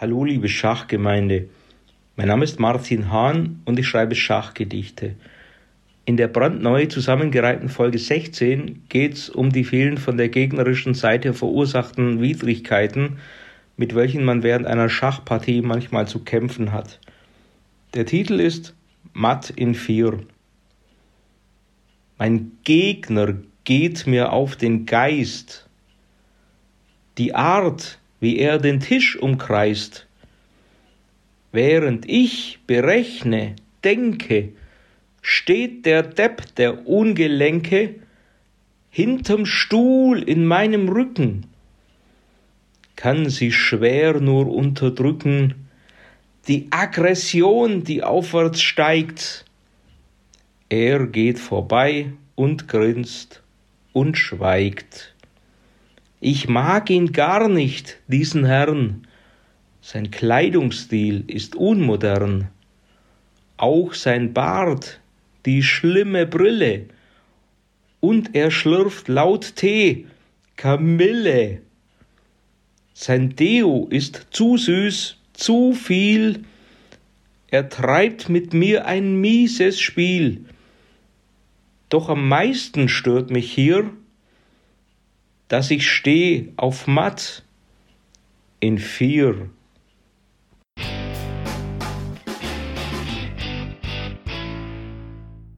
Hallo liebe Schachgemeinde, mein Name ist Martin Hahn und ich schreibe Schachgedichte. In der brandneu zusammengereihten Folge 16 geht es um die vielen von der gegnerischen Seite verursachten Widrigkeiten, mit welchen man während einer Schachpartie manchmal zu kämpfen hat. Der Titel ist Matt in vier. Mein Gegner geht mir auf den Geist. Die Art, wie er den Tisch umkreist. Während ich berechne, denke, steht der Depp der Ungelenke hinterm Stuhl in meinem Rücken, kann sie schwer nur unterdrücken, die Aggression, die aufwärts steigt. Er geht vorbei und grinst und schweigt. Ich mag ihn gar nicht, diesen Herrn. Sein Kleidungsstil ist unmodern. Auch sein Bart, die schlimme Brille. Und er schlürft laut Tee, Kamille. Sein Deo ist zu süß, zu viel. Er treibt mit mir ein mieses Spiel. Doch am meisten stört mich hier, dass ich steh auf matt in vier